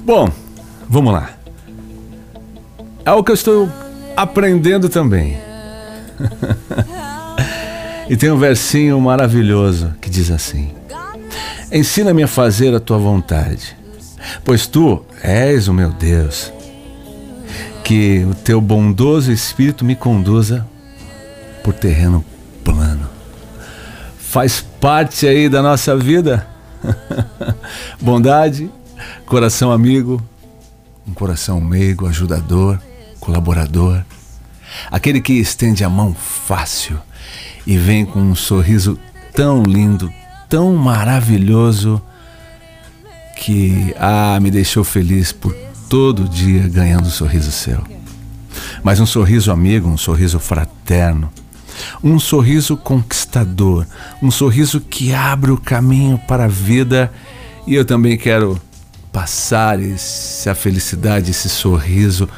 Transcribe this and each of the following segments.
Bom, vamos lá. É o que eu estou aprendendo também. e tem um versinho maravilhoso que diz assim: Ensina-me a fazer a tua vontade, pois tu és o meu Deus. Que o teu bondoso espírito me conduza por terreno plano. Faz parte aí da nossa vida. Bondade, coração amigo, um coração meigo, ajudador, colaborador. Aquele que estende a mão fácil e vem com um sorriso tão lindo, tão maravilhoso que ah, me deixou feliz por todo dia ganhando um sorriso seu. Mas um sorriso amigo, um sorriso fraterno, um sorriso conquistador, um sorriso que abre o caminho para a vida. E eu também quero passar essa felicidade, esse sorriso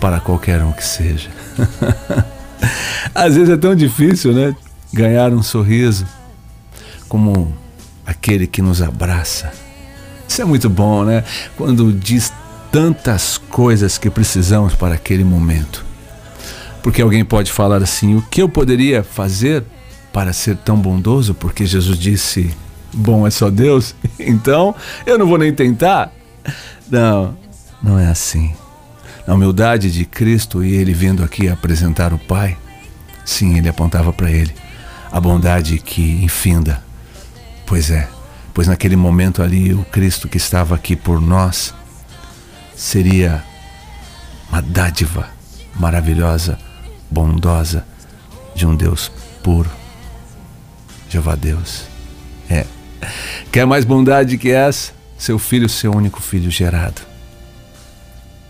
para qualquer um que seja. Às vezes é tão difícil, né? Ganhar um sorriso como aquele que nos abraça. Isso é muito bom, né? Quando diz tantas coisas que precisamos para aquele momento. Porque alguém pode falar assim: o que eu poderia fazer para ser tão bondoso? Porque Jesus disse: bom é só Deus, então eu não vou nem tentar. Não, não é assim. Na humildade de Cristo e ele vindo aqui apresentar o Pai, sim, ele apontava para ele a bondade que infinda. Pois é, pois naquele momento ali o Cristo que estava aqui por nós seria uma dádiva maravilhosa, bondosa de um Deus puro. Jeová Deus. É. Quer mais bondade que essa? Seu filho, seu único filho gerado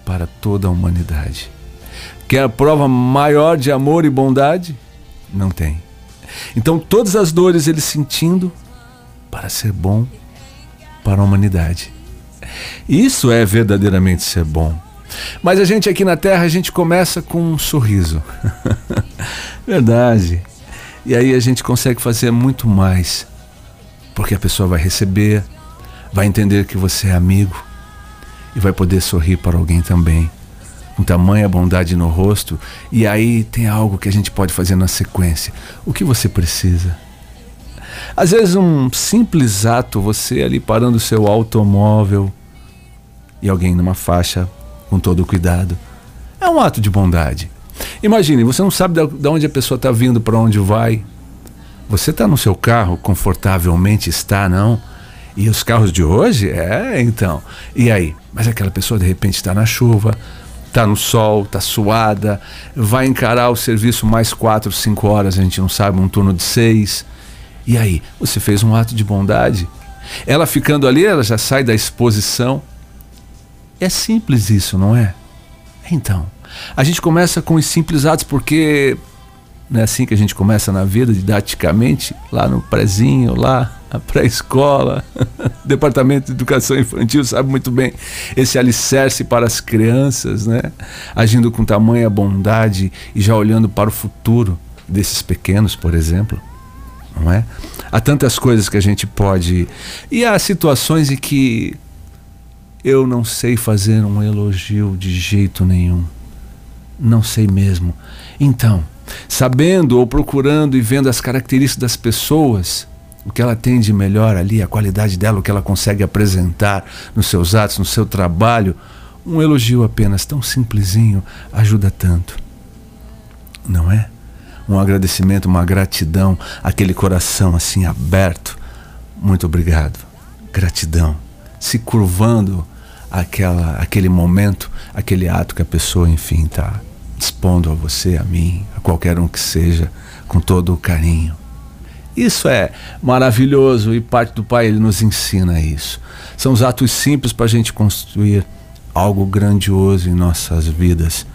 para toda a humanidade. Quer prova maior de amor e bondade? Não tem. Então, todas as dores ele sentindo para ser bom para a humanidade. Isso é verdadeiramente ser bom. Mas a gente aqui na Terra, a gente começa com um sorriso. Verdade. E aí a gente consegue fazer muito mais. Porque a pessoa vai receber, vai entender que você é amigo, e vai poder sorrir para alguém também. Com tamanha bondade no rosto, e aí tem algo que a gente pode fazer na sequência. O que você precisa? Às vezes, um simples ato, você ali parando o seu automóvel e alguém numa faixa com todo o cuidado, é um ato de bondade. Imagine, você não sabe de onde a pessoa está vindo, para onde vai. Você está no seu carro, confortavelmente está, não? E os carros de hoje? É, então. E aí? Mas aquela pessoa de repente está na chuva, está no sol, está suada, vai encarar o serviço mais quatro, cinco horas, a gente não sabe, um turno de seis. E aí? Você fez um ato de bondade? Ela ficando ali, ela já sai da exposição. É simples isso, não é? Então, a gente começa com os simples atos porque não é assim que a gente começa na vida, didaticamente, lá no prezinho, lá pré-escola, departamento de educação infantil sabe muito bem esse alicerce para as crianças, né? Agindo com tamanha bondade e já olhando para o futuro desses pequenos, por exemplo, não é? Há tantas coisas que a gente pode e há situações em que eu não sei fazer um elogio de jeito nenhum, não sei mesmo. Então, sabendo ou procurando e vendo as características das pessoas o que ela tem de melhor ali, a qualidade dela, o que ela consegue apresentar nos seus atos, no seu trabalho. Um elogio apenas tão simplesinho ajuda tanto. Não é? Um agradecimento, uma gratidão, aquele coração assim aberto. Muito obrigado. Gratidão. Se curvando aquela, aquele momento, aquele ato que a pessoa, enfim, está expondo a você, a mim, a qualquer um que seja, com todo o carinho. Isso é maravilhoso e parte do Pai ele nos ensina isso. São os atos simples para a gente construir algo grandioso em nossas vidas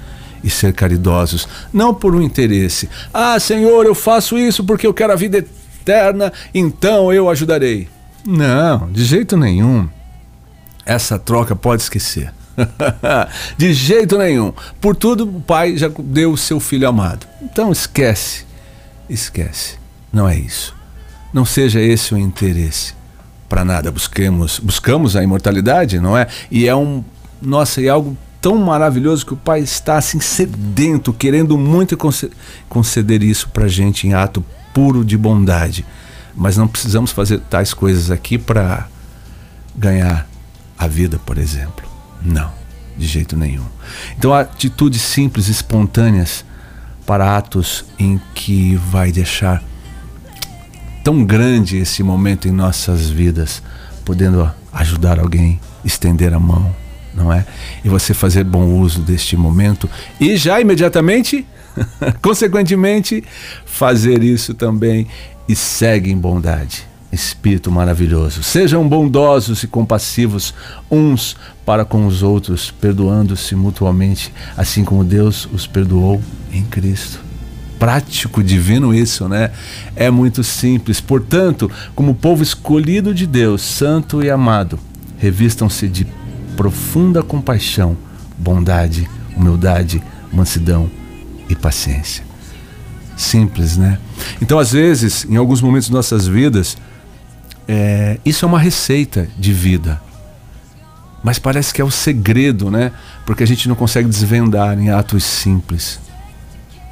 e ser caridosos, não por um interesse. Ah, Senhor, eu faço isso porque eu quero a vida eterna, então eu ajudarei. Não, de jeito nenhum. Essa troca pode esquecer. de jeito nenhum. Por tudo, o Pai já deu o seu filho amado. Então esquece. Esquece. Não é isso. Não seja esse o interesse. Para nada busquemos, buscamos a imortalidade, não é? E é um Nossa, e algo tão maravilhoso que o Pai está assim sedento, querendo muito conceder isso para gente em ato puro de bondade. Mas não precisamos fazer tais coisas aqui para ganhar a vida, por exemplo. Não, de jeito nenhum. Então, atitudes simples, espontâneas, para atos em que vai deixar tão grande esse momento em nossas vidas, podendo ajudar alguém, estender a mão, não é? E você fazer bom uso deste momento e já imediatamente, consequentemente, fazer isso também e segue em bondade. Espírito maravilhoso. Sejam bondosos e compassivos uns para com os outros, perdoando-se mutuamente, assim como Deus os perdoou em Cristo. Prático, divino isso, né? É muito simples. Portanto, como povo escolhido de Deus, santo e amado, revistam-se de profunda compaixão, bondade, humildade, mansidão e paciência. Simples, né? Então, às vezes, em alguns momentos de nossas vidas, é, isso é uma receita de vida. Mas parece que é o segredo, né? Porque a gente não consegue desvendar em atos simples.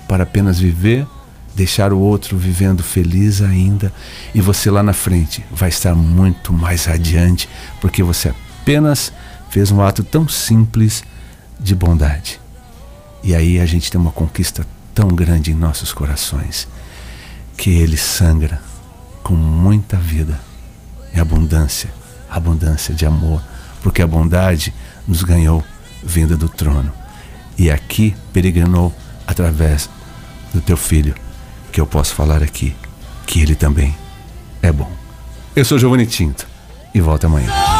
Para apenas viver, deixar o outro vivendo feliz ainda, e você lá na frente vai estar muito mais adiante, porque você apenas fez um ato tão simples de bondade. E aí a gente tem uma conquista tão grande em nossos corações que ele sangra com muita vida e abundância, abundância de amor, porque a bondade nos ganhou vinda do trono e aqui peregrinou através do teu filho, que eu posso falar aqui, que ele também é bom. Eu sou Giovanni Tinto e volto amanhã.